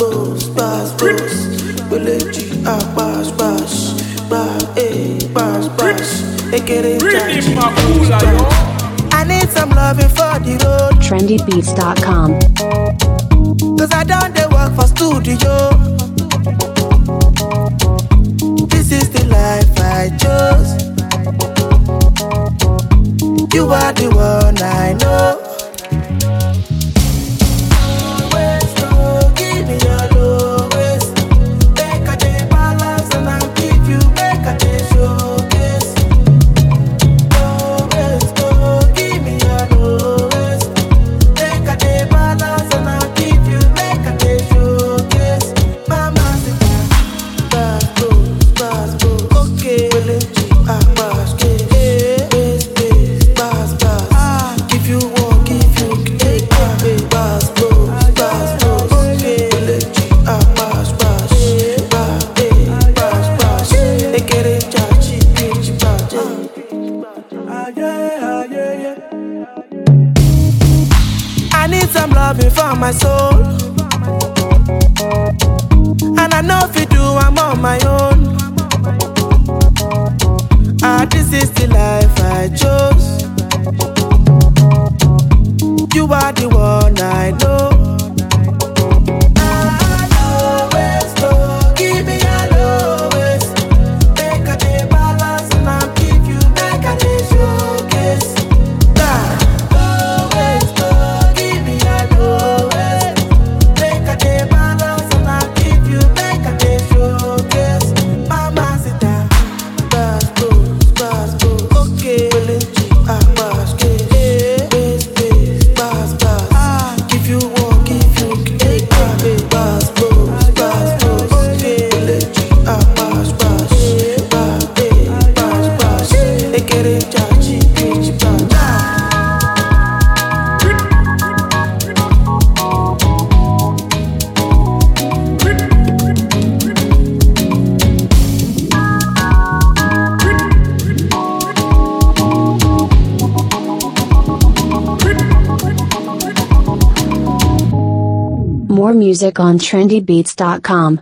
boss, boss, boss. Boss, boss. I need some loving for the road. Trendybeats.com. Cause I work for studio. This is the life I chose. You are the one I know. some loving for my soul. And I know if you do, I'm on my own. Ah, this is the life I chose. You are the one I know. More music on trendybeats.com.